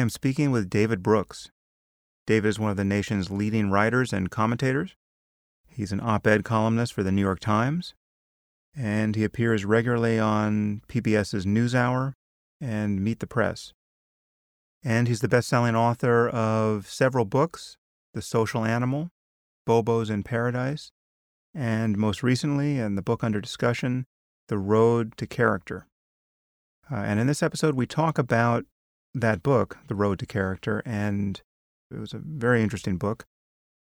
I am speaking with David Brooks. David is one of the nation's leading writers and commentators. He's an op ed columnist for the New York Times, and he appears regularly on PBS's NewsHour and Meet the Press. And he's the best selling author of several books The Social Animal, Bobos in Paradise, and most recently, in the book under discussion, The Road to Character. Uh, and in this episode, we talk about that book, The Road to Character, and it was a very interesting book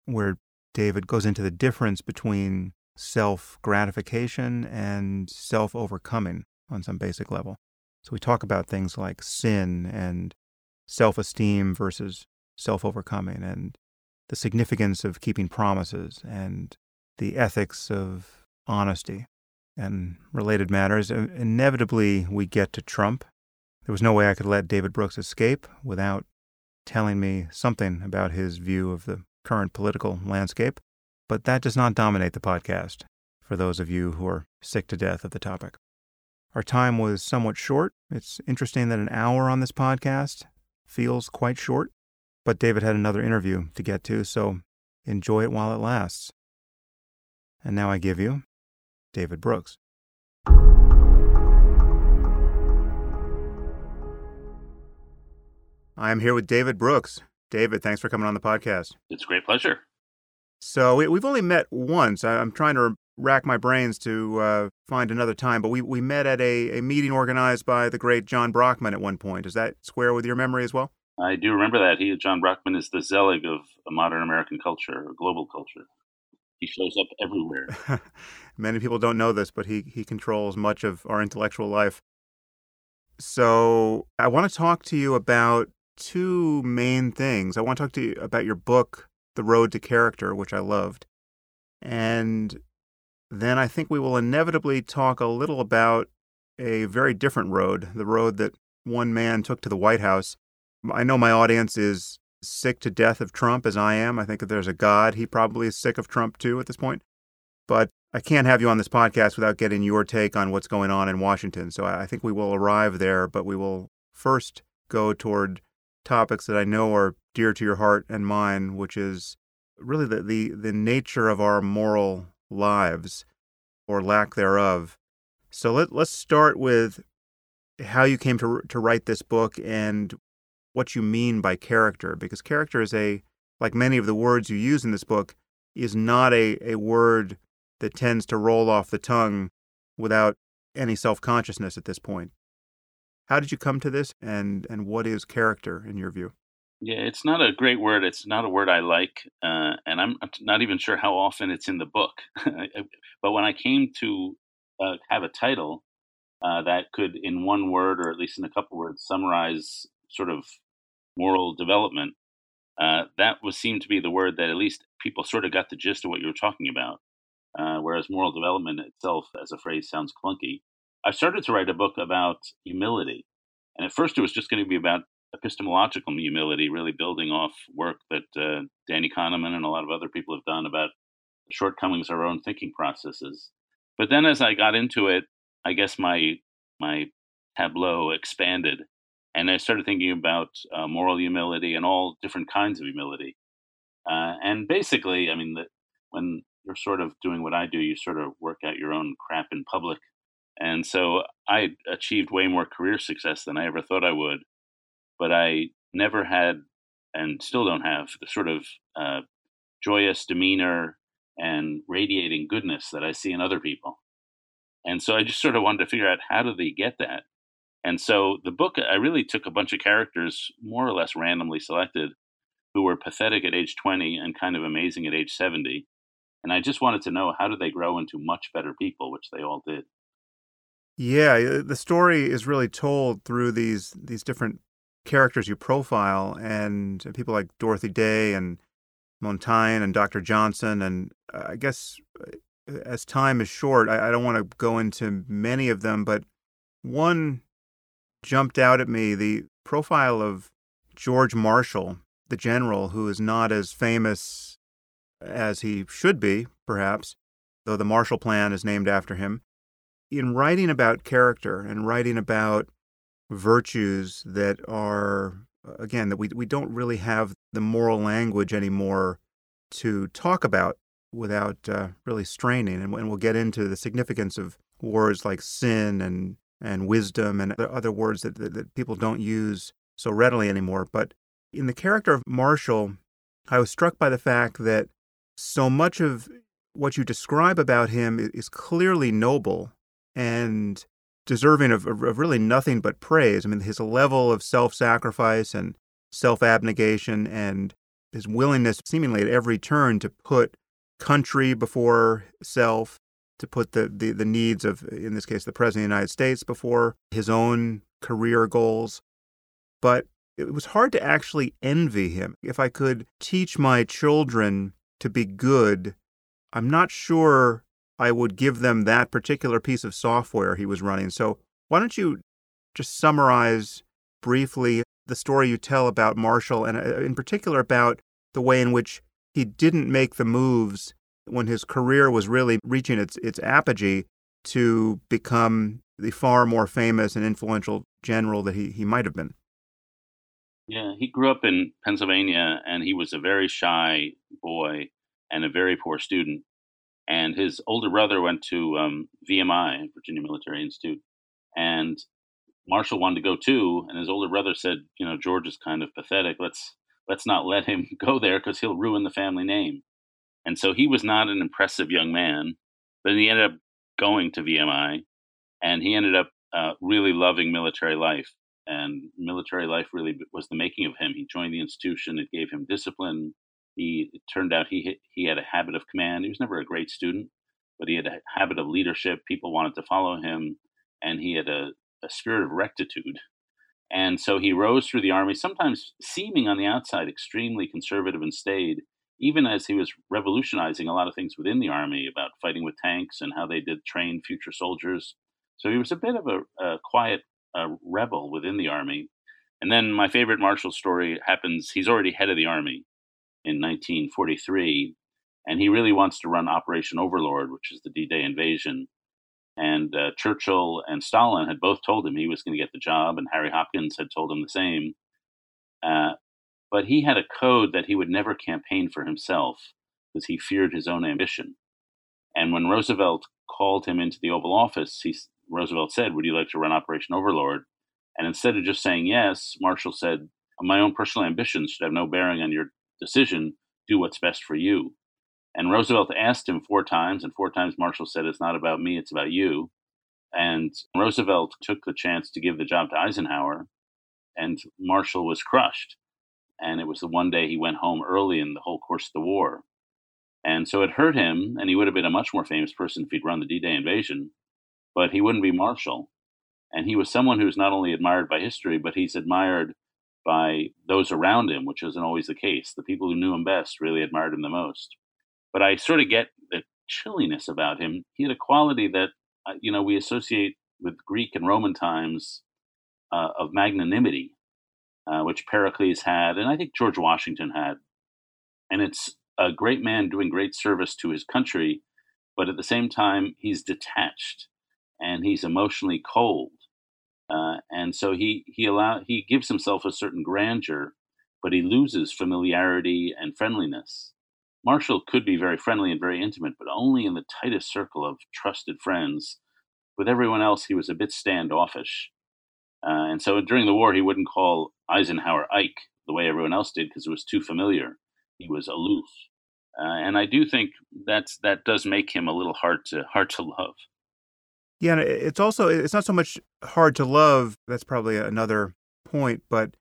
where David goes into the difference between self gratification and self overcoming on some basic level. So we talk about things like sin and self esteem versus self overcoming and the significance of keeping promises and the ethics of honesty and related matters. Uh, inevitably, we get to Trump. There was no way I could let David Brooks escape without telling me something about his view of the current political landscape, but that does not dominate the podcast for those of you who are sick to death of the topic. Our time was somewhat short. It's interesting that an hour on this podcast feels quite short, but David had another interview to get to, so enjoy it while it lasts. And now I give you David Brooks. I am here with David Brooks. David, thanks for coming on the podcast. It's a great pleasure. So we, have only met once. I, am trying to rack my brains to uh, find another time, but we, we met at a, a meeting organized by the great John Brockman at one point. Does that square with your memory as well? I do remember that. He, John Brockman, is the Zelig of modern American culture or global culture. He shows up everywhere. Many people don't know this, but he, he controls much of our intellectual life. So I want to talk to you about two main things. I want to talk to you about your book, The Road to Character, which I loved. And then I think we will inevitably talk a little about a very different road, the road that one man took to the White House. I know my audience is sick to death of Trump as I am. I think if there's a God, he probably is sick of Trump too at this point. But I can't have you on this podcast without getting your take on what's going on in Washington. So I think we will arrive there, but we will first go toward topics that I know are dear to your heart and mine, which is really the, the, the nature of our moral lives or lack thereof. So let, let's start with how you came to, to write this book and what you mean by character, because character is a, like many of the words you use in this book, is not a, a word that tends to roll off the tongue without any self consciousness at this point. How did you come to this, and and what is character in your view? Yeah, it's not a great word. It's not a word I like, uh, and I'm not even sure how often it's in the book. but when I came to uh, have a title uh, that could, in one word or at least in a couple words, summarize sort of moral development, uh, that was seemed to be the word that at least people sort of got the gist of what you were talking about. Uh, whereas moral development itself, as a phrase, sounds clunky. I started to write a book about humility. And at first, it was just going to be about epistemological humility, really building off work that uh, Danny Kahneman and a lot of other people have done about shortcomings of our own thinking processes. But then, as I got into it, I guess my my tableau expanded, and I started thinking about uh, moral humility and all different kinds of humility. Uh, and basically, I mean, the, when you're sort of doing what I do, you sort of work out your own crap in public and so I achieved way more career success than I ever thought I would. But I never had, and still don't have, the sort of uh, joyous demeanor and radiating goodness that I see in other people. And so I just sort of wanted to figure out how do they get that? And so the book, I really took a bunch of characters, more or less randomly selected, who were pathetic at age 20 and kind of amazing at age 70. And I just wanted to know how do they grow into much better people, which they all did. Yeah, uh, the story is really told through these these different characters you profile, and people like Dorothy Day and Montaigne and Dr. Johnson. And uh, I guess uh, as time is short, I, I don't want to go into many of them, but one jumped out at me the profile of George Marshall, the general, who is not as famous as he should be, perhaps, though the Marshall Plan is named after him in writing about character and writing about virtues that are again, that we, we don't really have the moral language anymore to talk about without uh, really straining. And, and we'll get into the significance of words like sin and, and wisdom and other words that, that, that people don't use so readily anymore. But in the character of Marshall, I was struck by the fact that so much of what you describe about him is clearly noble and deserving of, of, really nothing but praise. I mean, his level of self sacrifice and self abnegation and his willingness, seemingly at every turn, to put country before self, to put the, the, the needs of, in this case, the President of the United States before his own career goals. But it was hard to actually envy him. If I could teach my children to be good, I'm not sure I would give them that particular piece of software he was running. So, why don't you just summarize briefly the story you tell about Marshall and, uh, in particular, about the way in which he didn't make the moves when his career was really reaching its, its apogee to become the far more famous and influential general that he, he might have been? Yeah, he grew up in Pennsylvania and he was a very shy boy and a very poor student. And his older brother went to um, VMI, Virginia Military Institute, and Marshall wanted to go too. And his older brother said, "You know, George is kind of pathetic. Let's let's not let him go there because he'll ruin the family name." And so he was not an impressive young man, but he ended up going to VMI, and he ended up uh, really loving military life. And military life really was the making of him. He joined the institution; it gave him discipline, he it turned out he he had a habit of command. He was never a great student, but he had a habit of leadership. People wanted to follow him, and he had a, a spirit of rectitude. And so he rose through the army, sometimes seeming on the outside extremely conservative and staid, even as he was revolutionizing a lot of things within the army about fighting with tanks and how they did train future soldiers. So he was a bit of a, a quiet rebel within the army. And then my favorite Marshall story happens, he's already head of the army in 1943, and he really wants to run Operation Overlord, which is the D-Day invasion. And uh, Churchill and Stalin had both told him he was going to get the job, and Harry Hopkins had told him the same. Uh, but he had a code that he would never campaign for himself because he feared his own ambition. And when Roosevelt called him into the Oval Office, he, Roosevelt said, Would you like to run Operation Overlord? And instead of just saying yes, Marshall said, My own personal ambitions should have no bearing on your decision, do what's best for you. And Roosevelt asked him four times, and four times Marshall said, It's not about me, it's about you. And Roosevelt took the chance to give the job to Eisenhower, and Marshall was crushed. And it was the one day he went home early in the whole course of the war. And so it hurt him, and he would have been a much more famous person if he'd run the D Day invasion, but he wouldn't be Marshall. And he was someone who's not only admired by history, but he's admired by those around him, which isn't always the case. The people who knew him best really admired him the most. But I sort of get the chilliness about him. He had a quality that, uh, you know, we associate with Greek and Roman times uh, of magnanimity, uh, which Pericles had, and I think George Washington had. And it's a great man doing great service to his country, but at the same time, he's detached and he's emotionally cold uh, and so he he allow he gives himself a certain grandeur, but he loses familiarity and friendliness. Marshall could be very friendly and very intimate, but only in the tightest circle of trusted friends. With everyone else, he was a bit standoffish. Uh, and so during the war, he wouldn't call Eisenhower Ike the way everyone else did because it was too familiar. He was aloof. Uh, and I do think that's that does make him a little hard to hard to love. Yeah, and it's also it's not so much hard to love. That's probably another point, but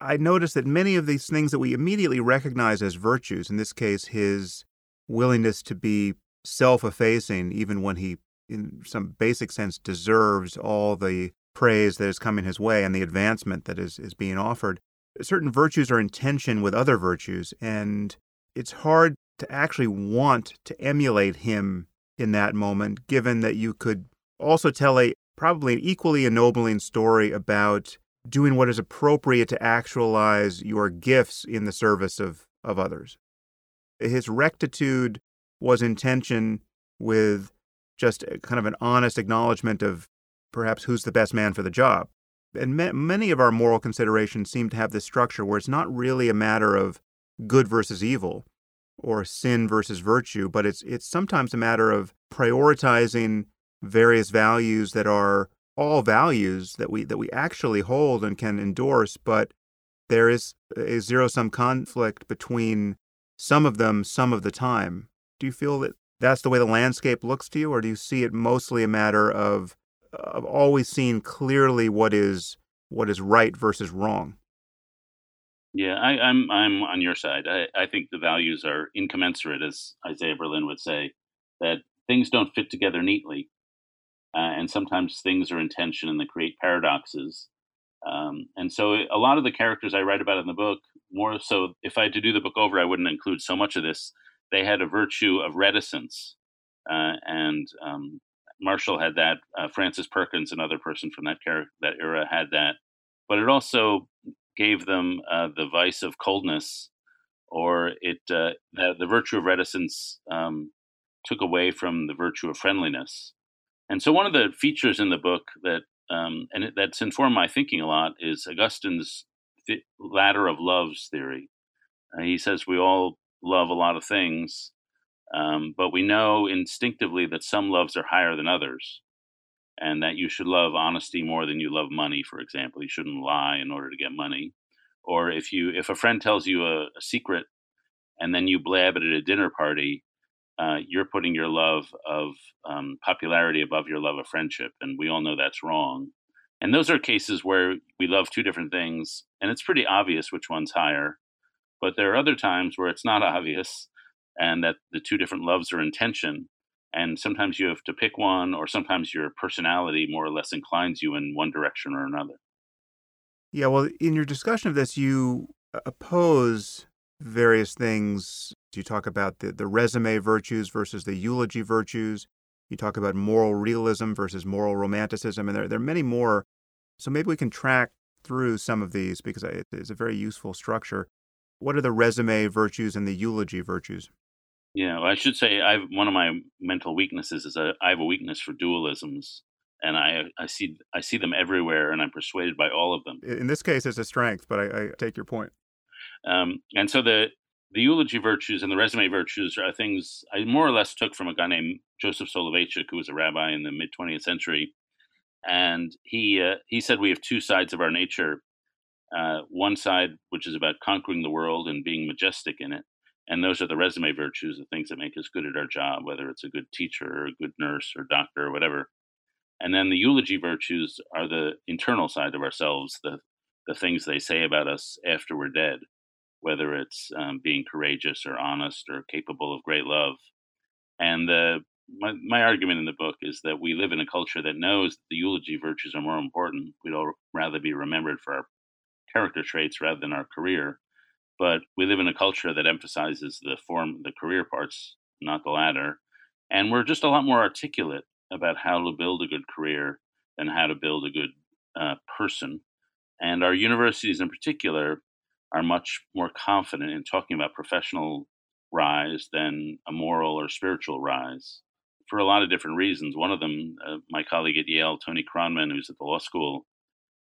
I noticed that many of these things that we immediately recognize as virtues, in this case, his willingness to be self-effacing, even when he, in some basic sense, deserves all the praise that is coming his way and the advancement that is, is being offered. Certain virtues are in tension with other virtues, and it's hard to actually want to emulate him in that moment, given that you could also tell a probably an equally ennobling story about doing what is appropriate to actualize your gifts in the service of, of others. His rectitude was in tension with just kind of an honest acknowledgement of perhaps who's the best man for the job. And ma- many of our moral considerations seem to have this structure where it's not really a matter of good versus evil or sin versus virtue, but it's it's sometimes a matter of prioritizing various values that are all values that we that we actually hold and can endorse, but there is a zero sum conflict between some of them some of the time. Do you feel that that's the way the landscape looks to you, or do you see it mostly a matter of of always seeing clearly what is what is right versus wrong? Yeah, I, I'm I'm on your side. I, I think the values are incommensurate, as Isaiah Berlin would say, that things don't fit together neatly, uh, and sometimes things are in tension and they create paradoxes. Um, and so, a lot of the characters I write about in the book, more so, if I had to do the book over, I wouldn't include so much of this. They had a virtue of reticence, uh, and um, Marshall had that. Uh, Frances Perkins, another person from that that era, had that. But it also gave them uh, the vice of coldness, or it uh, the, the, virtue of reticence um, took away from the virtue of friendliness. And so, one of the features in the book that um, and that's informed my thinking a lot is Augustine's ladder of loves theory. Uh, he says we all love a lot of things, um, but we know instinctively that some loves are higher than others, and that you should love honesty more than you love money. For example, you shouldn't lie in order to get money. Or if you if a friend tells you a, a secret and then you blab it at a dinner party, uh, you're putting your love of um, popularity above your love of friendship, and we all know that's wrong. And those are cases where we love two different things, and it's pretty obvious which one's higher. But there are other times where it's not obvious, and that the two different loves are in tension. And sometimes you have to pick one, or sometimes your personality more or less inclines you in one direction or another. Yeah, well, in your discussion of this, you oppose various things. You talk about the, the resume virtues versus the eulogy virtues. You talk about moral realism versus moral romanticism, and there, there are many more. So maybe we can track through some of these because it's a very useful structure. What are the resume virtues and the eulogy virtues? Yeah, well, I should say I've one of my mental weaknesses is I have a weakness for dualisms, and I I see I see them everywhere, and I'm persuaded by all of them. In this case, it's a strength, but I, I take your point. Um, and so the the eulogy virtues and the resume virtues are things I more or less took from a guy named Joseph Soloveitchik, who was a rabbi in the mid 20th century, and he uh, he said we have two sides of our nature. Uh, one side, which is about conquering the world and being majestic in it, and those are the resume virtues, the things that make us good at our job, whether it's a good teacher or a good nurse or doctor or whatever. And then the eulogy virtues are the internal side of ourselves, the the things they say about us after we're dead whether it's um, being courageous or honest or capable of great love. And the, my, my argument in the book is that we live in a culture that knows that the eulogy virtues are more important. We'd all rather be remembered for our character traits rather than our career. But we live in a culture that emphasizes the form, the career parts, not the latter. And we're just a lot more articulate about how to build a good career than how to build a good uh, person. And our universities in particular are much more confident in talking about professional rise than a moral or spiritual rise for a lot of different reasons. One of them, uh, my colleague at Yale, Tony Kronman, who's at the law school,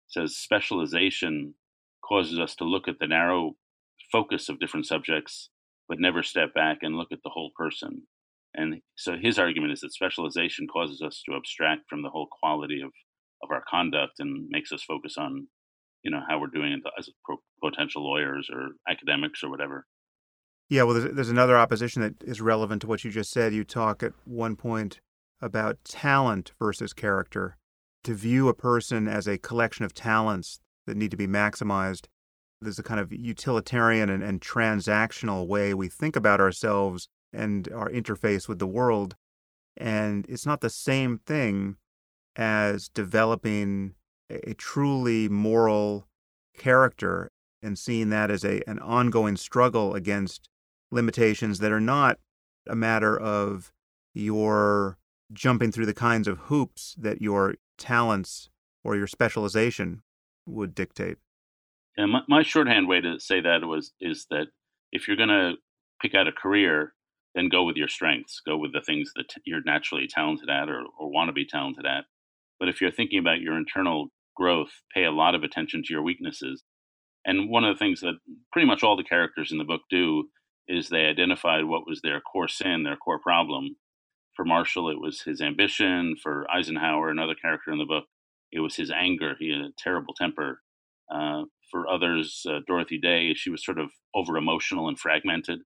says specialization causes us to look at the narrow focus of different subjects, but never step back and look at the whole person. And so his argument is that specialization causes us to abstract from the whole quality of, of our conduct and makes us focus on you know how we're doing it as potential lawyers or academics or whatever. Yeah, well, there's, there's another opposition that is relevant to what you just said. You talk at one point about talent versus character. To view a person as a collection of talents that need to be maximized, there's a kind of utilitarian and, and transactional way we think about ourselves and our interface with the world. And it's not the same thing as developing a truly moral character and seeing that as a an ongoing struggle against limitations that are not a matter of your jumping through the kinds of hoops that your talents or your specialization would dictate. And my, my shorthand way to say that was is that if you're going to pick out a career, then go with your strengths. Go with the things that you're naturally talented at or, or want to be talented at. But if you're thinking about your internal growth, pay a lot of attention to your weaknesses. And one of the things that pretty much all the characters in the book do is they identified what was their core sin, their core problem. For Marshall, it was his ambition. For Eisenhower, another character in the book, it was his anger. He had a terrible temper. Uh, for others, uh, Dorothy Day, she was sort of over emotional and fragmented.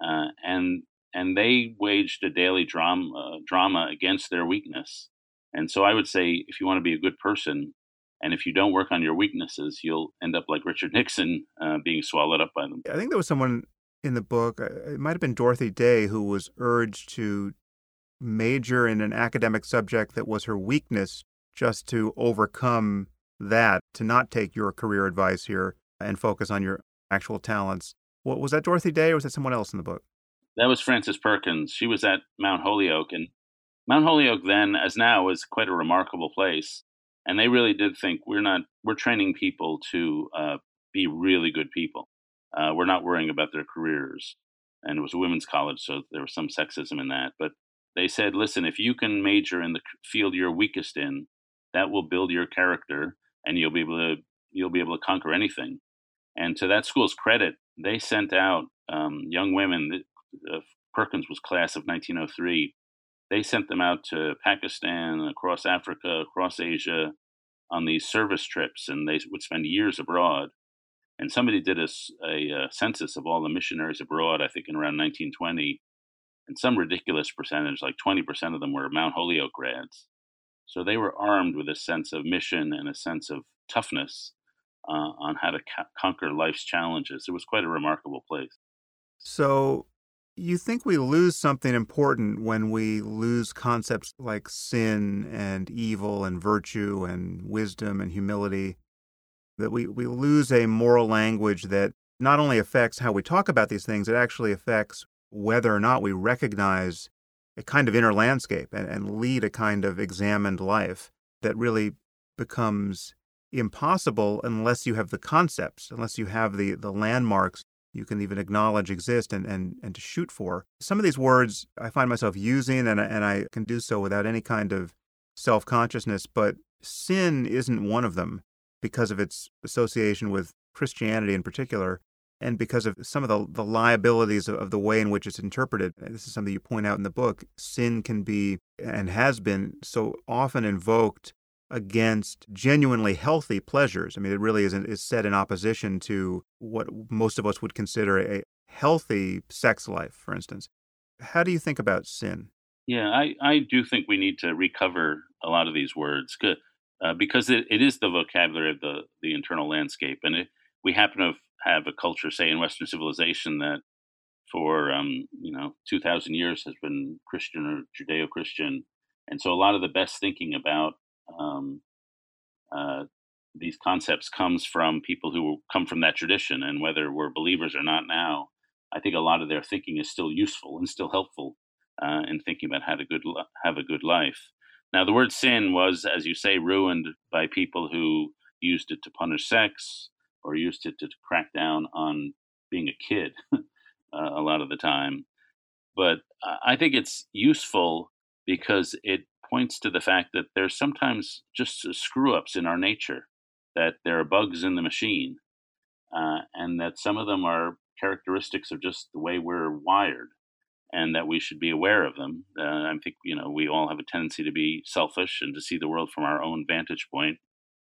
Uh, and and they waged a daily drama uh, drama against their weakness. And so I would say, if you want to be a good person, and if you don't work on your weaknesses, you'll end up like Richard Nixon, uh, being swallowed up by them. I think there was someone in the book, uh, it might have been Dorothy Day, who was urged to major in an academic subject that was her weakness just to overcome that, to not take your career advice here and focus on your actual talents. What was that Dorothy Day or was that someone else in the book? That was Frances Perkins. She was at Mount Holyoke and Mount Holyoke then as now was quite a remarkable place. And they really did think we're not we're training people to uh, be really good people. Uh, we're not worrying about their careers. And it was a women's college, so there was some sexism in that. But they said, listen, if you can major in the field you're weakest in, that will build your character, and you'll be able to you'll be able to conquer anything. And to that school's credit, they sent out um, young women. Uh, Perkins was class of 1903. They sent them out to Pakistan, across Africa, across Asia, on these service trips, and they would spend years abroad. And somebody did a, a, a, census of all the missionaries abroad, I think in around 1920, and some ridiculous percentage, like 20% of them were Mount Holyoke grads. So they were armed with a sense of mission and a sense of toughness uh, on how to conquer life's challenges. It was quite a remarkable place. So you think we lose something important when we lose concepts like sin and evil and virtue and wisdom and humility that we, we lose a moral language that not only affects how we talk about these things, it actually affects whether or not we recognize a kind of inner landscape and, and lead a kind of examined life that really becomes impossible unless you have the concepts, unless you have the, the landmarks you can even acknowledge exist and, and, and to shoot for. Some of these words I find myself using, and, and I can do so without any kind of self consciousness, but sin isn't one of them because of its association with Christianity in particular, and because of some of the, the liabilities of, of the way in which it's interpreted. This is something you point out in the book. Sin can be and has been so often invoked against genuinely healthy pleasures. I mean, it really is, is set in opposition to what most of us would consider a healthy sex life, for instance. How do you think about sin? Yeah, I, I do think we need to recover a lot of these words. Uh, because it, it is the vocabulary of the, the internal landscape. And it, we happen to have a culture, say, in Western civilization that for, um, you know, 2,000 years has been Christian or Judeo-Christian. And so a lot of the best thinking about um, uh, these concepts comes from people who come from that tradition. And whether we're believers or not now, I think a lot of their thinking is still useful and still helpful uh, in thinking about how to good have a good life. Now, the word sin was, as you say, ruined by people who used it to punish sex or used it to crack down on being a kid uh, a lot of the time. But I think it's useful because it points to the fact that there's sometimes just screw ups in our nature, that there are bugs in the machine, uh, and that some of them are characteristics of just the way we're wired and that we should be aware of them. Uh, I think you know we all have a tendency to be selfish and to see the world from our own vantage point.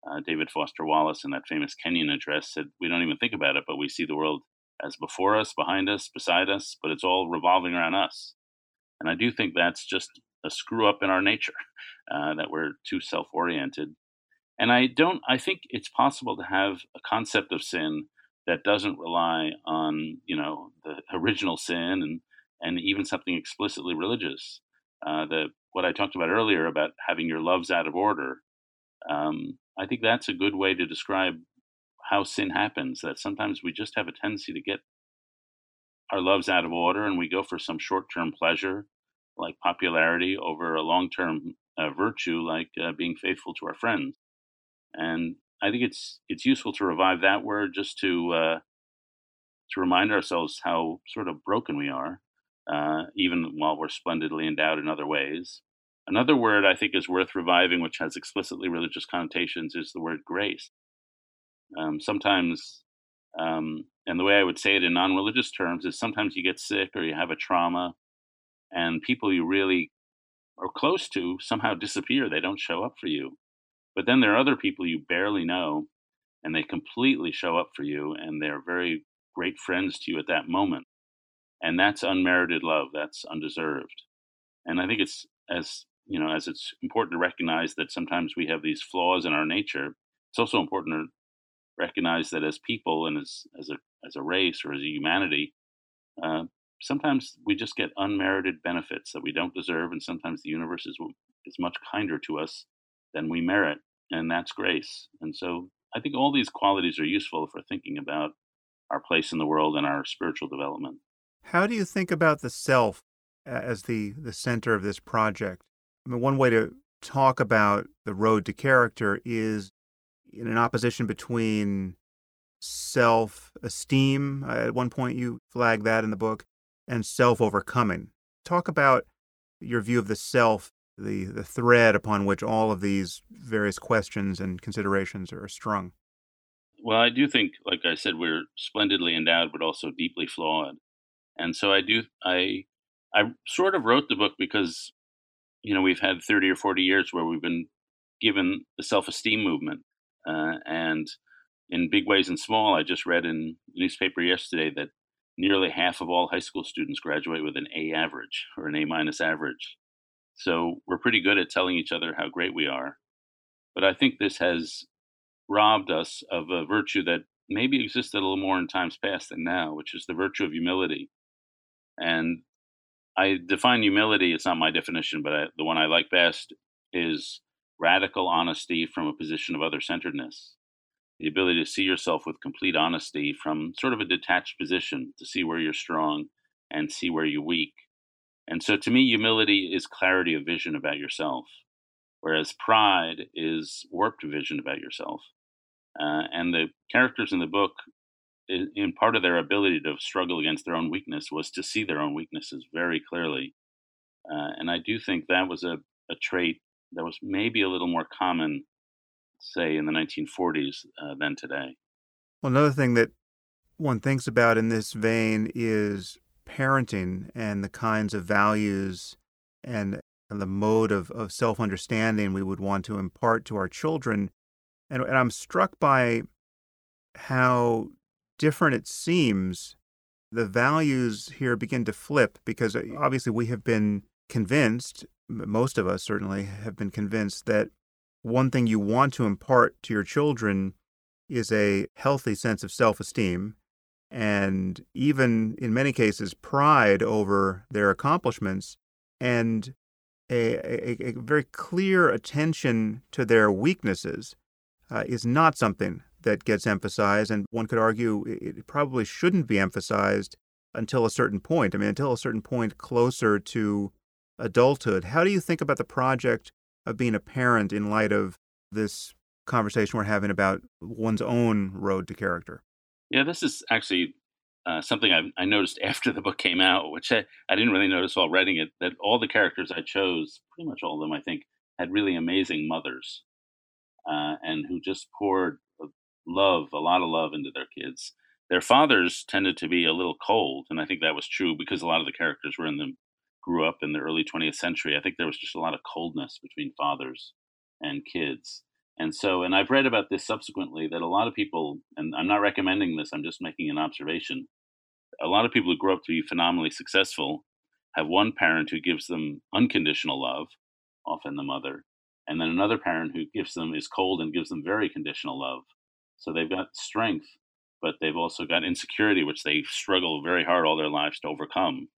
Uh, David Foster Wallace in that famous Kenyon address said, "We don't even think about it, but we see the world as before us, behind us, beside us, but it's all revolving around us." And I do think that's just a screw up in our nature uh, that we're too self-oriented. And I don't. I think it's possible to have a concept of sin that doesn't rely on you know the original sin and and even something explicitly religious. Uh, the what I talked about earlier about having your loves out of order. Um, I think that's a good way to describe how sin happens. That sometimes we just have a tendency to get our loves out of order, and we go for some short-term pleasure, like popularity, over a long-term uh, virtue, like uh, being faithful to our friends. And I think it's it's useful to revive that word just to uh, to remind ourselves how sort of broken we are, uh, even while we're splendidly endowed in other ways. Another word I think is worth reviving, which has explicitly religious connotations, is the word grace. Um, sometimes, um, and the way I would say it in non religious terms is sometimes you get sick or you have a trauma, and people you really are close to somehow disappear. They don't show up for you. But then there are other people you barely know, and they completely show up for you, and they're very great friends to you at that moment. And that's unmerited love, that's undeserved. And I think it's as you know, as it's important to recognize that sometimes we have these flaws in our nature, it's also important to recognize that as people and as as a as a race or as a humanity, uh, sometimes we just get unmerited benefits that we don't deserve, and sometimes the universe is is much kinder to us than we merit, and that's grace. And so, I think all these qualities are useful for thinking about our place in the world and our spiritual development. How do you think about the self as the the center of this project? I mean, one way to talk about the road to character is in an opposition between self esteem. Uh, at one point, you flag that in the book, and self overcoming. Talk about your view of the self, the, the thread upon which all of these various questions and considerations are strung. Well, I do think, like I said, we're splendidly endowed, but also deeply flawed. And so I do, I, I sort of wrote the book because you know, we've had 30 or 40 years where we've been given the self esteem movement. Uh, and in big ways and small, I just read in the newspaper yesterday that nearly half of all high school students graduate with an A average or an A minus average. So we're pretty good at telling each other how great we are. But I think this has robbed us of a virtue that maybe existed a little more in times past than now, which is the virtue of humility. And I define humility. It's not my definition, but I, the one I like best is radical honesty from a position of other centeredness. The ability to see yourself with complete honesty from sort of a detached position, to see where you're strong and see where you're weak. And so to me, humility is clarity of vision about yourself, whereas pride is warped vision about yourself. Uh, and the characters in the book in part of their ability to struggle against their own weakness was to see their own weaknesses very clearly. Uh, and I do think that was a, a trait that was maybe a little more common, say, in the 1940s uh, than today. Well, another thing that one thinks about in this vein is parenting and the kinds of values and, the mode of, of self understanding we would want to impart to our children. And, and I'm struck by how different it seems, the values here begin to flip because uh, obviously we have been convinced, most of us certainly have been convinced, that one thing you want to impart to your children is a healthy sense of self esteem and even in many cases pride over their accomplishments and a, a, a very clear attention to their weaknesses uh, is not something that gets emphasized, and one could argue it probably shouldn't be emphasized until a certain point. I mean, until a certain point closer to adulthood. How do you think about the project of being a parent in light of this conversation we're having about one's own road to character? Yeah, this is actually uh, something I, I, noticed after the book came out, which I, I didn't really notice while writing it, that all the characters I chose, pretty much all of them, I think, had really amazing mothers uh, and who just poured love, a lot of love into their kids. Their fathers tended to be a little cold, and I think that was true because a lot of the characters were in the grew up in the early 20th century. I think there was just a lot of coldness between fathers and kids. And so, and I've read about this subsequently that a lot of people, and I'm not recommending this, I'm just making an observation. A lot of people who grow up to be phenomenally successful have one parent who gives them unconditional love, often the mother, and then another parent who gives them is cold and gives them very conditional love. So they've got strength, but they've also got insecurity, which they struggle very hard all their lives to overcome.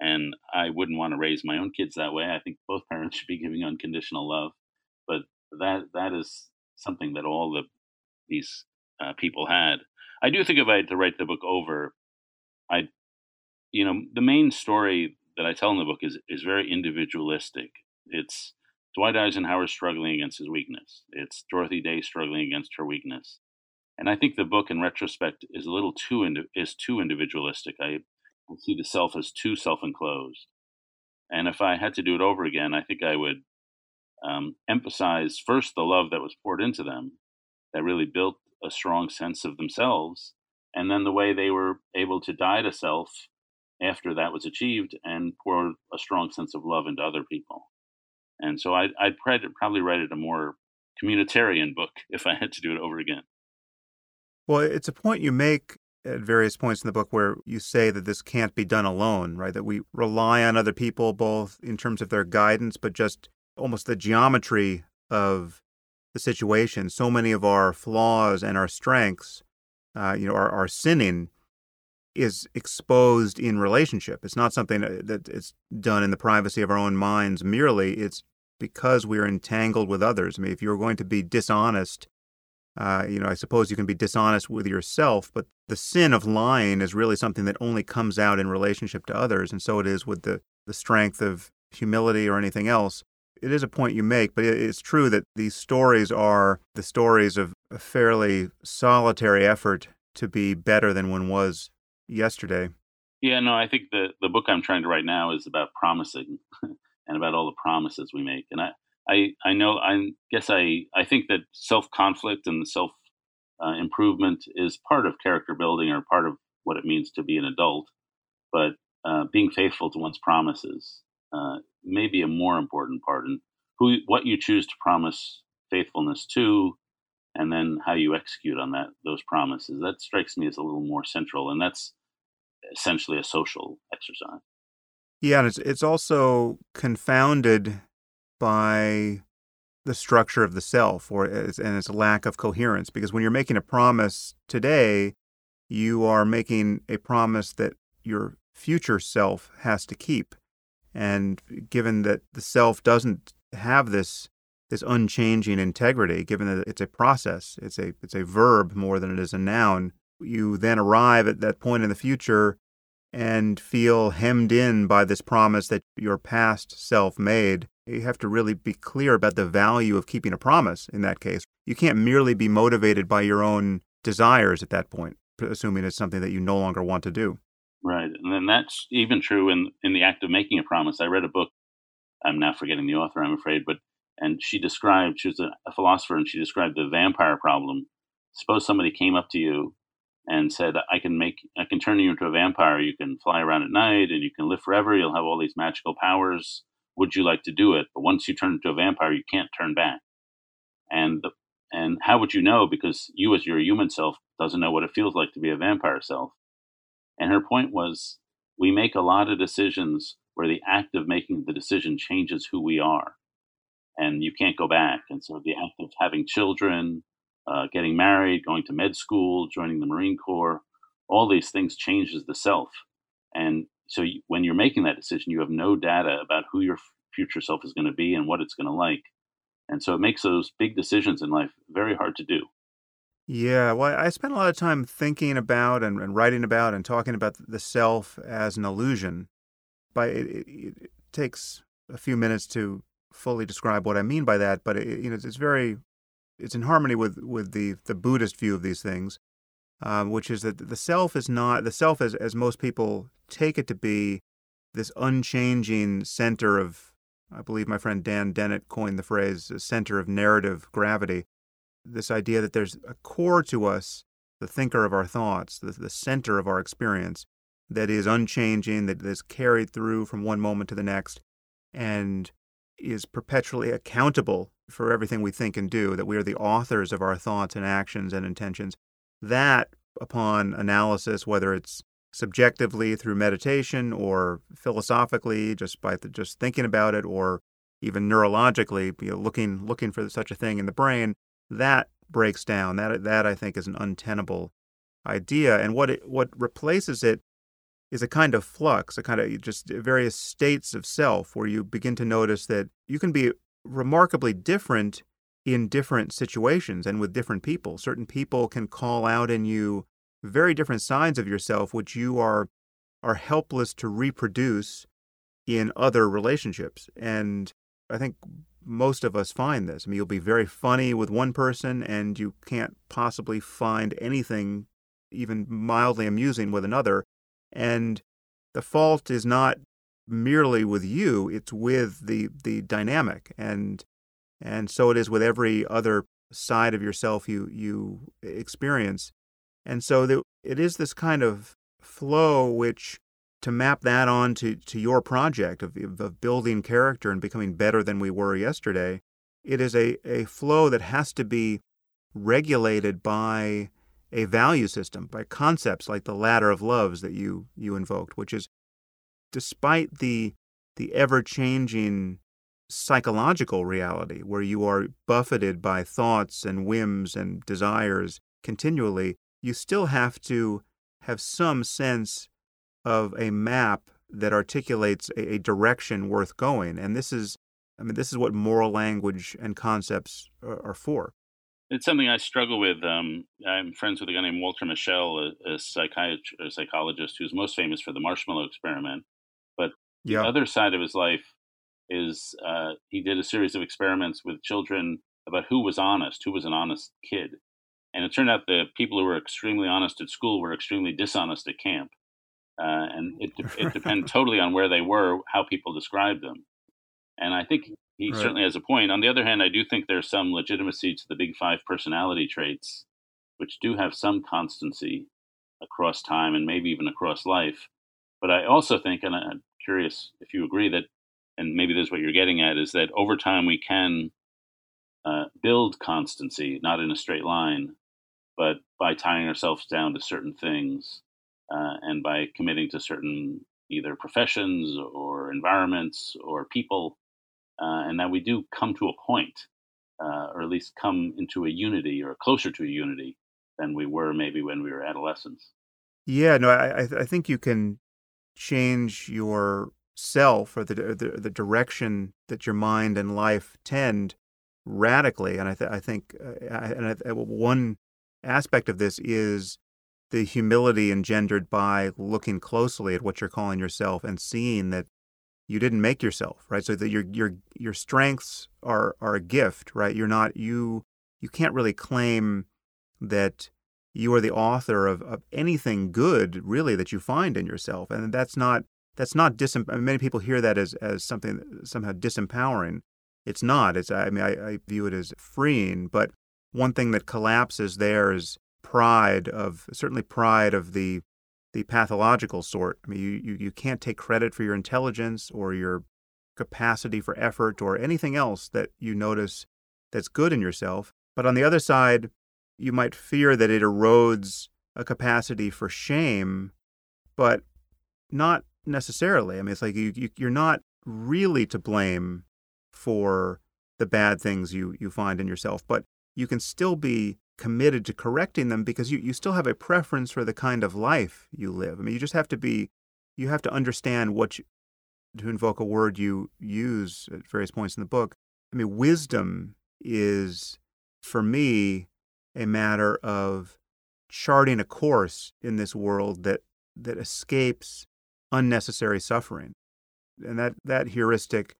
And I wouldn't want to raise my own kids that way. I think both parents should be giving unconditional love, but that that is something that all the these uh, people had. I do think if I had to write the book over, I, you know, the main story that I tell in the book is is very individualistic. It's Dwight Eisenhower struggling against his weakness. It's Dorothy Day struggling against her weakness. And I think the book, in retrospect, is a little too is too individualistic. I see the self as too self-enclosed. And if I had to do it over again, I think I would um, emphasize first the love that was poured into them, that really built a strong sense of themselves, and then the way they were able to die to self after that was achieved and pour a strong sense of love into other people. And so I'd, I'd probably write it a more communitarian book if I had to do it over again. Well, it's a point you make at various points in the book where you say that this can't be done alone, right? That we rely on other people both in terms of their guidance, but just almost the geometry of the situation. So many of our flaws and our strengths, uh, you know, our, our sinning is exposed in relationship. It's not something that it's done in the privacy of our own minds merely. It's because we're entangled with others. I mean, if you're going to be dishonest, uh, you know, I suppose you can be dishonest with yourself, but the sin of lying is really something that only comes out in relationship to others. And so it is with the, the strength of humility or anything else. It is a point you make, but it's true that these stories are the stories of a fairly solitary effort to be better than one was yesterday. Yeah, no, I think the the book I'm trying to write now is about promising and about all the promises we make. And I I I know I guess I I think that self conflict and the self uh, improvement is part of character building or part of what it means to be an adult. But uh, being faithful to one's promises uh, may be a more important part, and who what you choose to promise faithfulness to, and then how you execute on that those promises. That strikes me as a little more central, and that's essentially a social exercise. Yeah, and it's it's also confounded by the structure of the self or and its lack of coherence because when you're making a promise today, you are making a promise that your future self has to keep. And given that the self doesn't have this this unchanging integrity, given that it's a process, it's a it's a verb more than it is a noun, you then arrive at that point in the future and feel hemmed in by this promise that your past self made. You have to really be clear about the value of keeping a promise in that case. You can't merely be motivated by your own desires at that point, assuming it's something that you no longer want to do. Right. And then that's even true in, in the act of making a promise. I read a book, I'm now forgetting the author, I'm afraid, but and she described, she was a, a philosopher, and she described the vampire problem. Suppose somebody came up to you and said, "I can make, I can turn you into a vampire. You can fly around at night, and you can live forever. You'll have all these magical powers. Would you like to do it? But once you turn into a vampire, you can't turn back. And the, and how would you know? Because you, as your human self, doesn't know what it feels like to be a vampire self. And her point was, we make a lot of decisions where the act of making the decision changes who we are, and you can't go back. And so the act of having children, uh, getting married, going to med school, joining the Marine Corps, all these things changes the self. And so when you're making that decision, you have no data about who your future self is going to be and what it's going to like. And so it makes those big decisions in life very hard to do. Yeah, well, I spent a lot of time thinking about and, and writing about and talking about the self as an illusion. But it, it, it, takes a few minutes to fully describe what I mean by that. But it, you know, it's very it's in harmony with with the the Buddhist view of these things, um, which is that the self is not the self as as most people take it to be this unchanging center of I believe my friend Dan Dennett coined the phrase center of narrative gravity. This idea that there's a core to us, the thinker of our thoughts, the, the center of our experience, that is unchanging, that is carried through from one moment to the next, and is perpetually accountable for everything we think and do, that we are the authors of our thoughts and actions and intentions. That, upon analysis, whether it's subjectively through meditation or philosophically just by the, just thinking about it or even neurologically you know, looking looking for such a thing in the brain that breaks down. That that I think is an untenable idea. And what it what replaces it is a kind of flux, a kind of just various states of self where you begin to notice that you can be remarkably different in different situations and with different people. Certain people can call out in you very different sides of yourself which you are are helpless to reproduce in other relationships. And I think most of us find this. I mean, you'll be very funny with one person and you can't possibly find anything even mildly amusing with another. And the fault is not merely with you, it's with the, the dynamic. And And so it is with every other side of yourself you you experience. And so the, it is this kind of flow which to map that on to, to your project of, of building character and becoming better than we were yesterday, it is a, a flow that has to be regulated by a value system, by concepts like the ladder of loves that you you invoked, which is despite the the ever changing psychological reality where you are buffeted by thoughts and whims and desires continually, you still have to have some sense of a map that articulates a, a, direction worth going. And this is, I mean, this is what moral language and concepts are, are for. It's something I struggle with. Um, I'm friends with a guy named Walter Mischel, a, a, psychiatrist, a psychologist who's most famous for the marshmallow experiment. But the other side of his life is uh, he did a series of experiments with children about who was honest, who was an honest kid. And it turned out the people who were extremely honest at school were extremely dishonest at camp. Uh, and it, de- it depends totally on where they were, how people described them. And I think he right. certainly has a point. On the other hand, I do think there's some legitimacy to the big five personality traits, which do have some constancy across time and maybe even across life. But I also think, and I'm curious if you agree, that and maybe this is what you're getting at, is that over time we can uh, build constancy, not in a straight line, but by tying ourselves down to certain things uh, and by committing to certain either professions or environments or people, uh, and that we do come to a point, uh, or at least come into a unity or closer to a unity than we were maybe when we were adolescents. Yeah, no, I I think you can change your self or the, the, the direction that your mind and life tend radically. And I, th- I think, uh, and I, one aspect of this is the humility engendered by looking closely at what you're calling yourself and seeing that you didn't make yourself, right? So that your your your strengths are are a gift, right? You're not you you can't really claim that you are the author of, of anything good really that you find in yourself and that's not that's not disem- I mean, many people hear that as as something somehow disempowering. It's not. It's I mean I, I view it as freeing. But one thing that collapses there is pride of certainly pride of the the pathological sort. I mean, you, you, you can't take credit for your intelligence or your capacity for effort or anything else that you notice that's good in yourself. But on the other side, you might fear that it erodes a capacity for shame, but not necessarily. I mean, it's like you, you you're not really to blame for the bad things you you find in yourself, but you can still be committed to correcting them because you, you still have a preference for the kind of life you live. I mean, you just have to be, you have to understand what you, to invoke a word you use at various points in the book. I mean, wisdom is, for me, a matter of charting a course in this world that that escapes unnecessary suffering. And that, that heuristic,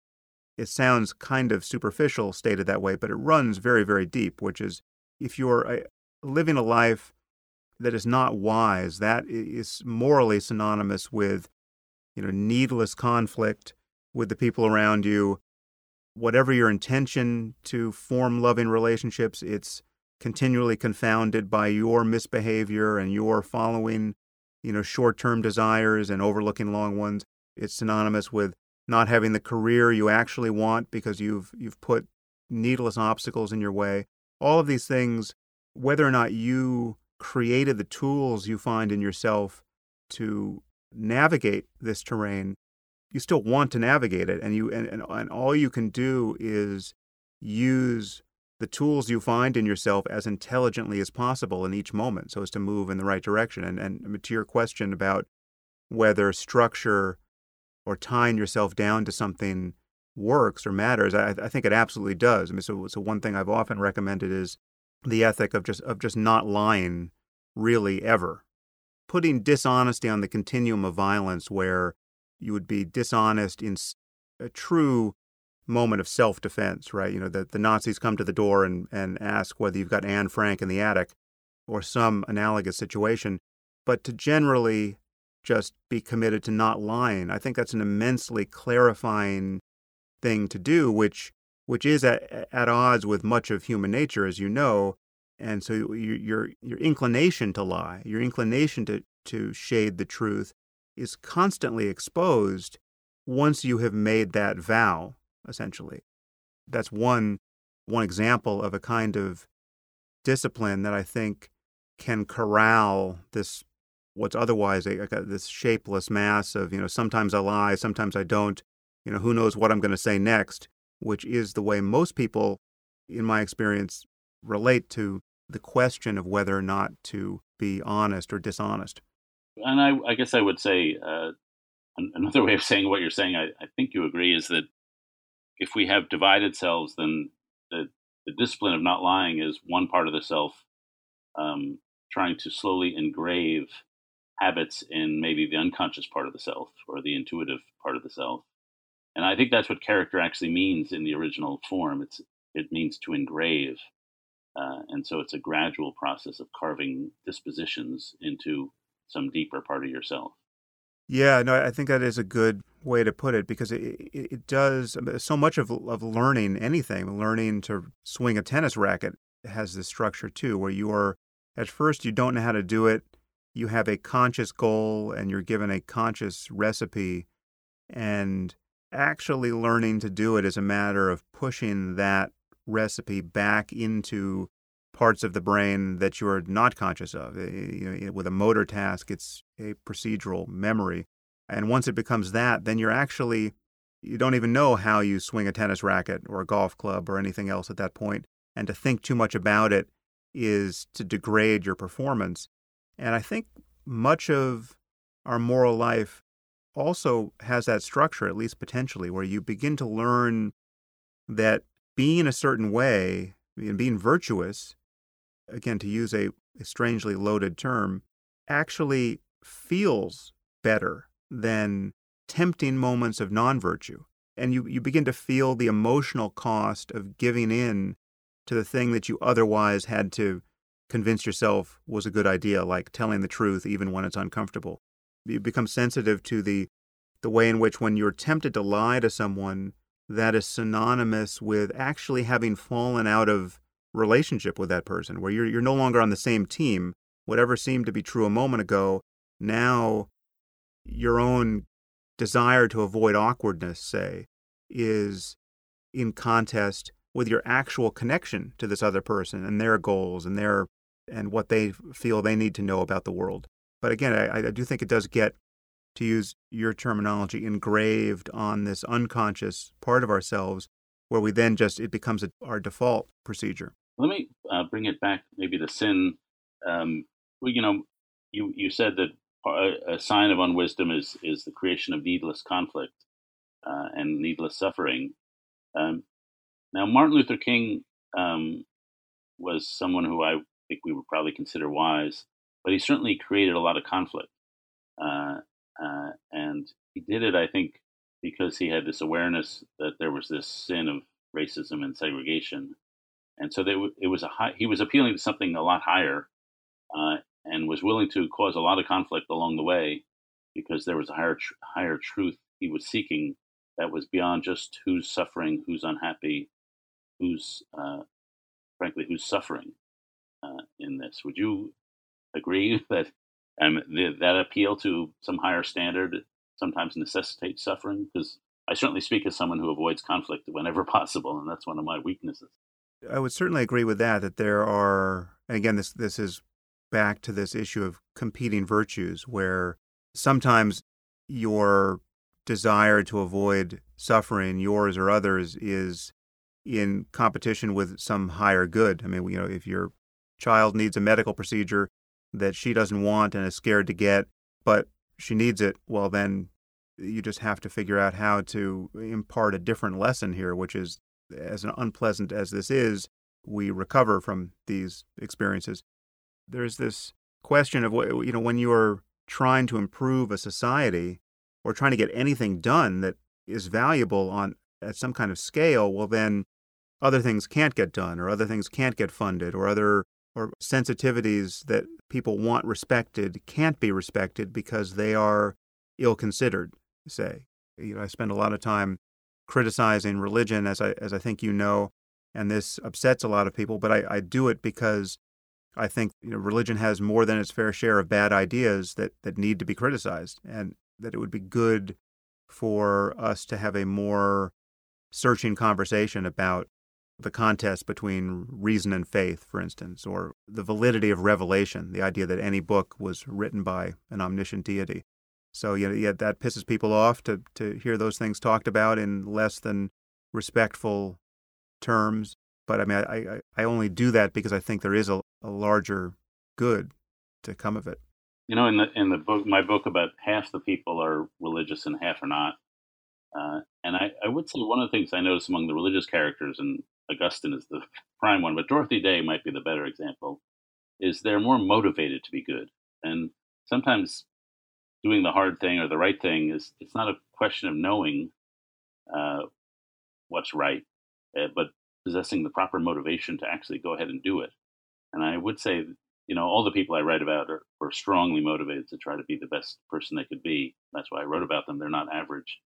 it sounds kind of superficial stated that way, but it runs very, very deep, which is if you're a, uh, living a life that is not wise, that is morally synonymous with, you know, needless conflict with the people around you. Whatever your intention to form loving relationships, it's continually confounded by your misbehavior and your following you know, short-term desires and overlooking long ones. It's synonymous with not having the career you actually want because you've you've put needless obstacles in your way. All of these things, whether or not you created the tools you find in yourself to navigate this terrain, you still want to navigate it, and you and, and, and all you can do is use the tools you find in yourself as intelligently as possible in each moment so as to move in the right direction. And, and um, to your question about whether structure or tying yourself down to something works or matters, I, I think it absolutely does. I mean, so, so one thing I've often recommended is the ethic of just of just not lying really ever. Putting dishonesty on the continuum of violence where you would be dishonest in a true moment of self defense, right? You know, that the Nazis come to the door and, and ask whether you've got Anne Frank in the attic or some analogous situation. But to generally just be committed to not lying, I think that's an immensely clarifying thing to do, which which is at, at odds with much of human nature, as you know. And so your, your, your inclination to lie, your inclination to, to shade the truth is constantly exposed once you have made that vow, essentially. That's one, one example of a kind of discipline that I think can corral this what's otherwise a, a, this shapeless mass of you know sometimes I lie, sometimes I don't. You know who knows what I'm going to say next, which is the way most people, in my experience, relate to the question of whether or not to be honest or dishonest. And I, I guess I would say uh, another way of saying what you're saying. I, I think you agree is that if we have divided selves, then the, the discipline of not lying is one part of the self um, trying to slowly engrave habits in maybe the unconscious part of the self or the intuitive part of the self. And I think that's what character actually means in the original form. It's it means to engrave, uh, and so it's a gradual process of carving dispositions into some deeper part of yourself. Yeah, no, I think that is a good way to put it because it, it, does um, so much of of learning anything, learning to swing a tennis racket has this structure too, where you are at first you don't know how to do it, you have a conscious goal and you're given a conscious recipe, and actually learning to do it is a matter of pushing that recipe back into parts of the brain that you're not conscious of. You know, with a motor task, it's a procedural memory. And once it becomes that, then you're actually, you don't even know how you swing a tennis racket or a golf club or anything else at that point. And to think too much about it is to degrade your performance. And I think much of our moral life also has that structure, at least potentially, where you begin to learn that being a certain way and being virtuous, again, to use a, a strangely loaded term, actually feels better than tempting moments of non virtue. And you, you begin to feel the emotional cost of giving in to the thing that you otherwise had to convince yourself was a good idea, like telling the truth even when it's uncomfortable. You become sensitive to the the way in which when you're tempted to lie to someone, that is synonymous with actually having fallen out of relationship with that person, where you're you're no longer on the same team. Whatever seemed to be true a moment ago, now your own desire to avoid awkwardness, say, is in contest with your actual connection to this other person and their goals and their and what they feel they need to know about the world. But again, I, I do think it does get, to use your terminology, engraved on this unconscious part of ourselves, where we then just it becomes a, our default procedure. Let me uh, bring it back, maybe to sin. Um, well, you know, you you said that a, sign of unwisdom is is the creation of needless conflict uh, and needless suffering. Um, now, Martin Luther King um, was someone who I think we would probably consider wise, but he certainly created a lot of conflict. Uh, uh, and he did it, I think, because he had this awareness that there was this sin of racism and segregation. And so w- it was a high, he was appealing to something a lot higher uh, and was willing to cause a lot of conflict along the way because there was a higher, tr- higher truth he was seeking that was beyond just who's suffering, who's unhappy, who's, uh, frankly, who's suffering uh, in this. Would you agree that um, the, that appeal to some higher standard sometimes necessitates suffering? Because I certainly speak as someone who avoids conflict whenever possible, and that's one of my weaknesses. I would certainly agree with that. That there are, and again, this this is back to this issue of competing virtues, where sometimes your desire to avoid suffering, yours or others, is in competition with some higher good. I mean, you know, if your child needs a medical procedure that she doesn't want and is scared to get, but she needs it, well, then you just have to figure out how to impart a different lesson here, which is as unpleasant as this is, we recover from these experiences. There's this question of what, you know, when you're trying to improve a society or trying to get anything done that is valuable on at some kind of scale, well, then other things can't get done or other things can't get funded or other or sensitivities that people want respected can't be respected because they are ill considered say you know i spend a lot of time criticizing religion, as I as I think you know, and this upsets a lot of people. But I, I do it because I think you know, religion has more than its fair share of bad ideas that that need to be criticized, and that it would be good for us to have a more searching conversation about the contest between reason and faith, for instance, or the validity of revelation, the idea that any book was written by an omniscient deity. So yeah, yeah, that pisses people off to to hear those things talked about in less than respectful terms. But I mean, I I, I only do that because I think there is a, a larger good to come of it. You know, in the in the book, my book, about half the people are religious and half are not. Uh, and I, I would say one of the things I notice among the religious characters, and Augustine is the prime one, but Dorothy Day might be the better example, is they're more motivated to be good. And sometimes doing the hard thing or the right thing is it's not a question of knowing uh, what's right, uh, but possessing the proper motivation to actually go ahead and do it. And I would say, you know, all the people I write about are, are strongly motivated to try to be the best person they could be. That's why I wrote about them. They're not average.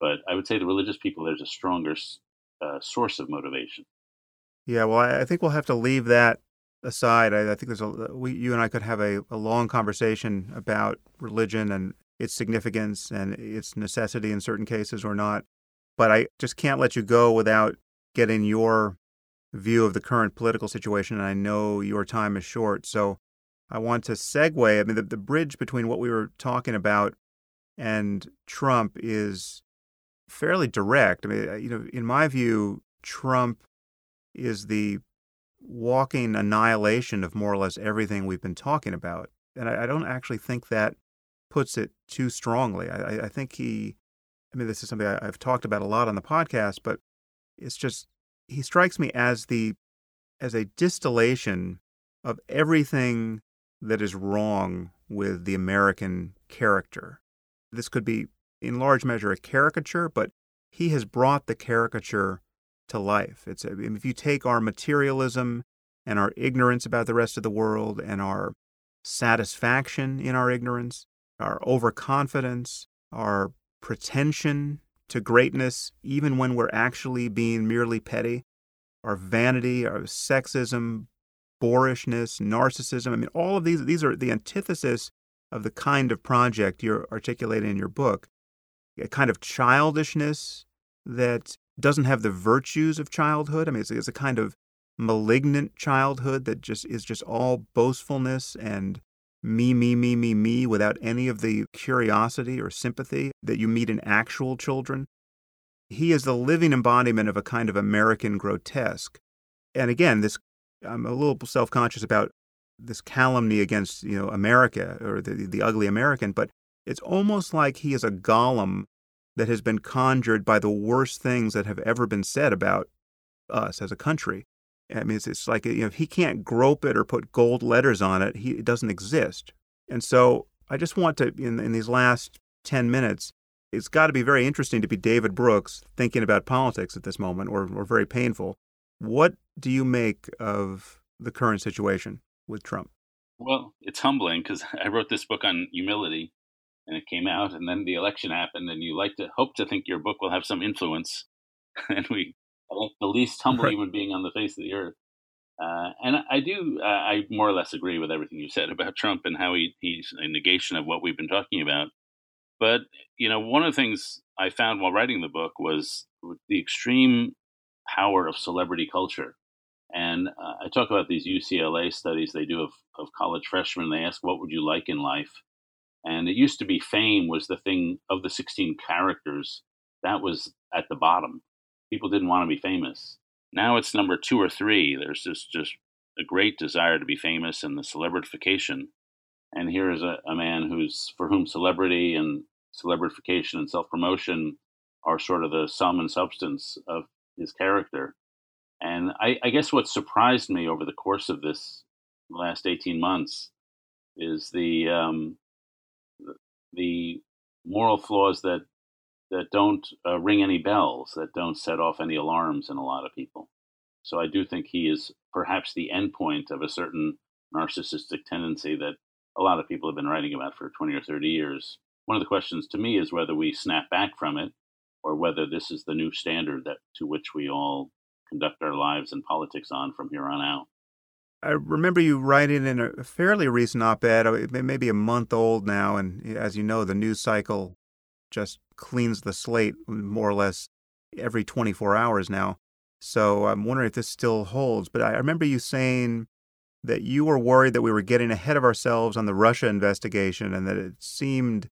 But I would say the religious people, there's a stronger uh, source of motivation. Yeah, well, I, I think we'll have to leave that aside. I, I think there's a uh, we, you and I could have a, a long conversation about religion and its significance and its necessity in certain cases or not. But I just can't let you go without getting your view of the current political situation. And I know your time is short, so I want to segue. I mean, the, the bridge between what we were talking about and Trump is fairly direct. I mean, uh, you know, in my view, Trump is the walking annihilation of more or less everything we've been talking about. And I, I don't actually think that puts it too strongly. I, I, think he, I mean, this is something I, I've talked about a lot on the podcast, but it's just, he strikes me as the, as a distillation of everything that is wrong with the American character. This could be in large measure a caricature, but he has brought the caricature to life. It's if you take our materialism and our ignorance about the rest of the world and our satisfaction in our ignorance, our overconfidence, our pretension to greatness, even when we're actually being merely petty, our vanity, our sexism, boorishness, narcissism. I mean, all of these these are the antithesis of the kind of project you're articulating in your book a kind of childishness that doesn't have the virtues of childhood. I mean, it's, it's a kind of malignant childhood that just is just all boastfulness and me, me, me, me, me without any of the curiosity or sympathy that you meet in actual children. He is the living embodiment of a kind of American grotesque. And again, this I'm a little self-conscious about this calumny against, you know, America or the the ugly American, but it's almost like he is a golem that has been conjured by the worst things that have ever been said about us as a country. I mean, it's, it's like you know, if he can't grope it or put gold letters on it, he, it doesn't exist. And so I just want to, in, in these last 10 minutes, it's got to be very interesting to be David Brooks thinking about politics at this moment, or, or very painful. What do you make of the current situation with Trump? Well, it's humbling because I wrote this book on humility and it came out, and then the election happened, and you like to hope to think your book will have some influence, and we the least humble right. human being on the face of the earth. Uh, and I do, uh, I more or less agree with everything you said about Trump and how he, he's a negation of what we've been talking about. But you know, one of the things I found while writing the book was the extreme power of celebrity culture. And uh, I talk about these UCLA studies they do of, of college freshmen. They ask, "What would you like in life?" And it used to be fame was the thing of the 16 characters that was at the bottom. People didn't want to be famous. Now it's number two or three. There's just, just a great desire to be famous and the celebritification. And here is a, a man who's for whom celebrity and celebritification and self promotion are sort of the sum and substance of his character. And I, I, guess what surprised me over the course of this last 18 months is the um, the moral flaws that that don't uh, ring any bells, that don't set off any alarms in a lot of people. So I do think he is perhaps the endpoint of a certain narcissistic tendency that a lot of people have been writing about for 20 or 30 years. One of the questions to me is whether we snap back from it or whether this is the new standard that to which we all conduct our lives and politics on from here on out. I remember you writing in a fairly recent op ed, uh, maybe a month old now, and as you know, the news cycle just cleans the slate more or less every 24 hours now. So I'm wondering if this still holds. But I remember you saying that you were worried that we were getting ahead of ourselves on the Russia investigation and that it seemed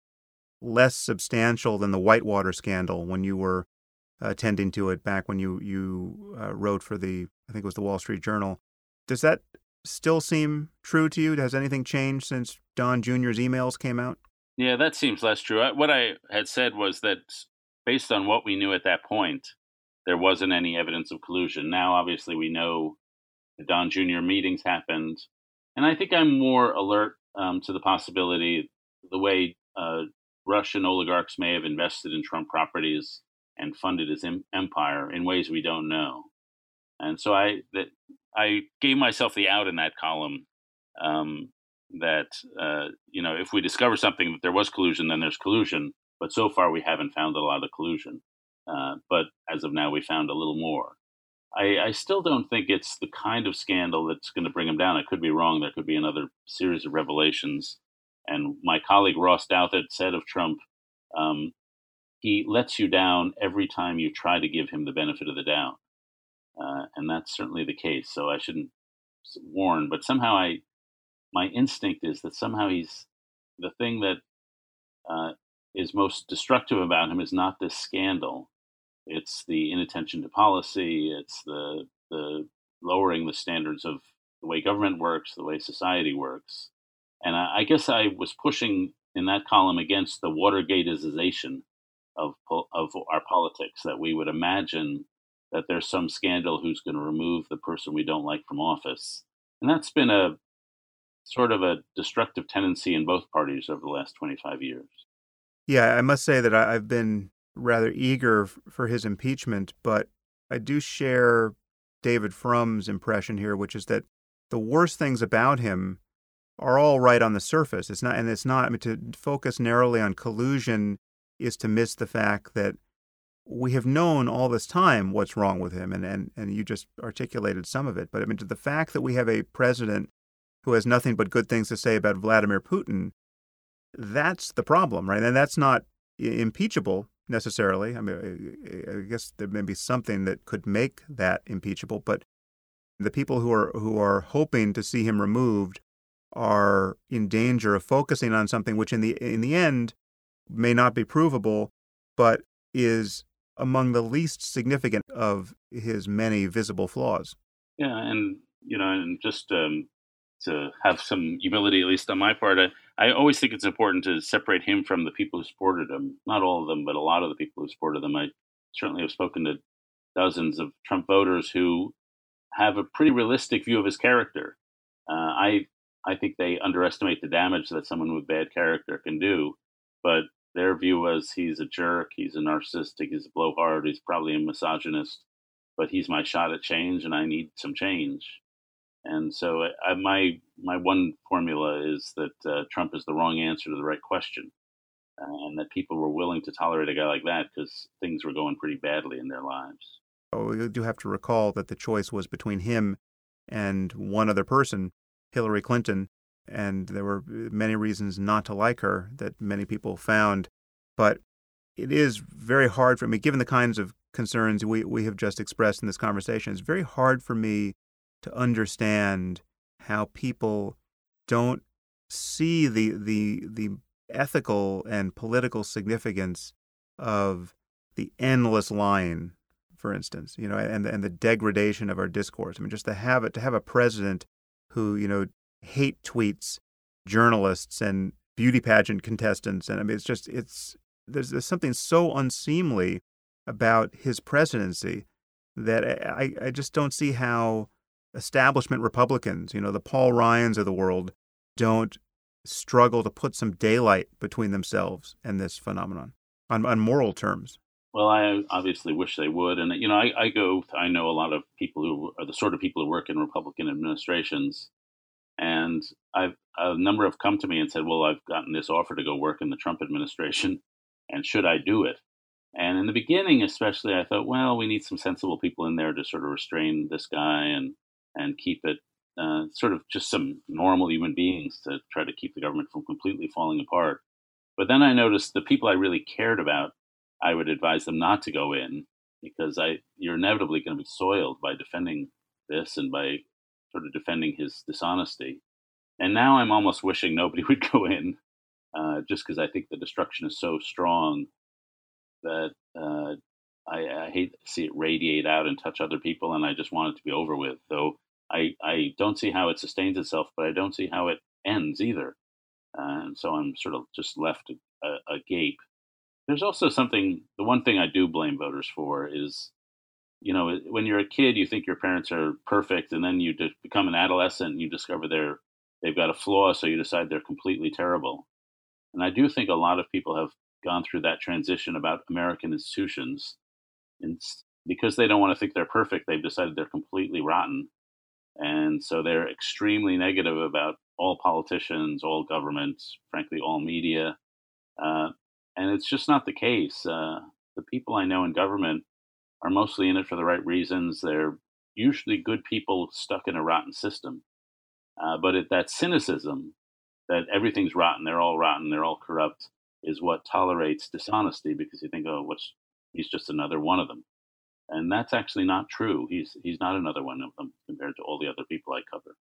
less substantial than the Whitewater scandal when you were attending to it back when you you uh, wrote for the I think it was the Wall Street Journal. Does that still seem true to you? Has anything changed since Don Jr.'s emails came out? Yeah, that seems less true. What I had said was that based on what we knew at that point, there wasn't any evidence of collusion. Now, obviously, we know the Don Jr. meetings happened, and I think I'm more alert um, to the possibility the way uh, Russian oligarchs may have invested in Trump properties and funded his em- empire in ways we don't know. And so I that I gave myself the out in that column um, that uh, you know if we discover something that there was collusion, then there's collusion. But so far we haven't found a lot of collusion. Uh, but as of now, we found a little more. I, I, still don't think it's the kind of scandal that's going to bring him down. I could be wrong. There could be another series of revelations. And my colleague Ross Douthat said of Trump, um, he lets you down every time you try to give him the benefit of the doubt. Uh, and that's certainly the case. So I shouldn't warn, but somehow I, my instinct is that somehow he's the thing that uh, is most destructive about him is not this scandal. It's the inattention to policy. It's the the lowering the standards of the way government works, the way society works. And I, I guess I was pushing in that column against the Watergateization of of our politics that we would imagine that there's some scandal who's going to remove the person we don't like from office, and that's been a sort of a destructive tendency in both parties over the last 25 years. Yeah, I must say that I've been rather eager for his impeachment, but I do share David Frum's impression here, which is that the worst things about him are all right on the surface. It's not, and it's not. I mean, to focus narrowly on collusion is to miss the fact that we have known all this time what's wrong with him, and, and, and you just articulated some of it. But I mean, to the fact that we have a president who has nothing but good things to say about Vladimir Putin, that's the problem, right? And that's not impeachable necessarily. I mean, I guess there may be something that could make that impeachable, but the people who are who are hoping to see him removed are in danger of focusing on something which in the in the end may not be provable, but is among the least significant of his many visible flaws. Yeah, and you know, and just um, to have some humility, at least on my part, I, I, always think it's important to separate him from the people who supported him. Not all of them, but a lot of the people who supported them. I certainly have spoken to dozens of Trump voters who have a pretty realistic view of his character. Uh, I I think they underestimate the damage that someone with bad character can do, but their view was he's a jerk, he's a narcissistic, he's a blowhard, he's probably a misogynist, but he's my shot at change, and I need some change. And so, I, my my one formula is that uh, Trump is the wrong answer to the right question, uh, and that people were willing to tolerate a guy like that because things were going pretty badly in their lives. Oh, you do have to recall that the choice was between him and one other person, Hillary Clinton, and there were many reasons not to like her that many people found. But it is very hard for me, given the kinds of concerns we, we have just expressed in this conversation, it's very hard for me to understand how people don't see the the the ethical and political significance of the endless lying, for instance, you know, and and the degradation of our discourse. I mean, just to have it to have a president who you know hate tweets journalists and beauty pageant contestants, and I mean, it's just it's there's, there's something so unseemly about his presidency that I, I just don't see how establishment Republicans, you know, the Paul Ryans of the world, don't struggle to put some daylight between themselves and this phenomenon on, on moral terms. Well, I obviously wish they would. And, you know, I, I go, I know a lot of people who are the sort of people who work in Republican administrations. And I've, a number have come to me and said, well, I've gotten this offer to go work in the Trump administration. And should I do it? And in the beginning, especially, I thought, well, we need some sensible people in there to sort of restrain this guy and and keep it uh, sort of just some normal human beings to try to keep the government from completely falling apart. But then I noticed the people I really cared about, I would advise them not to go in because I you're inevitably going to be soiled by defending this and by sort of defending his dishonesty. And now I'm almost wishing nobody would go in, uh, just because I think the destruction is so strong that uh, I, I, hate to see it radiate out and touch other people, and I just want it to be over with. Though I, I don't see how it sustains itself, but I don't see how it ends either. Uh, and so I'm sort of just left a, a gape. There's also something, the one thing I do blame voters for is, you know, when you're a kid, you think your parents are perfect, and then you become an adolescent and you discover they're they've got a flaw, so you decide they're completely terrible. And I do think a lot of people have gone through that transition about American institutions. And because they don't want to think they're perfect, they've decided they're completely rotten. And so they're extremely negative about all politicians, all governments, frankly, all media. Uh, and it's just not the case. Uh, the people I know in government are mostly in it for the right reasons. They're usually good people stuck in a rotten system. Uh, but it, that cynicism that everything's rotten, they're all rotten, they're all corrupt, is what tolerates dishonesty because you think, oh, what's he's just another one of them, and that's actually not true. He's he's not another one of them compared to all the other people I cover.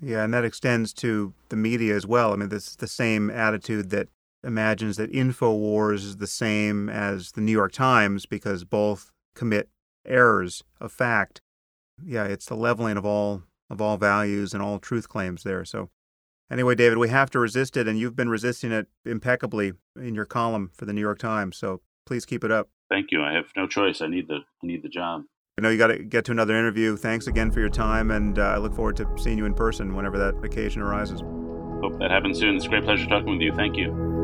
Yeah, and that extends to the media as well. I mean, this is the same attitude that imagines that InfoWars is the same as the New York Times because both commit errors of fact. Yeah, it's the leveling of all of all values and all truth claims there. So Anyway, David, we have to resist it, and you've been resisting it impeccably in your column for the New York Times. So please keep it up. Thank you. I have no choice. I need the I need the job. I know you got to get to another interview. Thanks again for your time, and uh, I look forward to seeing you in person whenever that occasion arises. Hope that happens soon. It's a great pleasure talking with you. Thank you.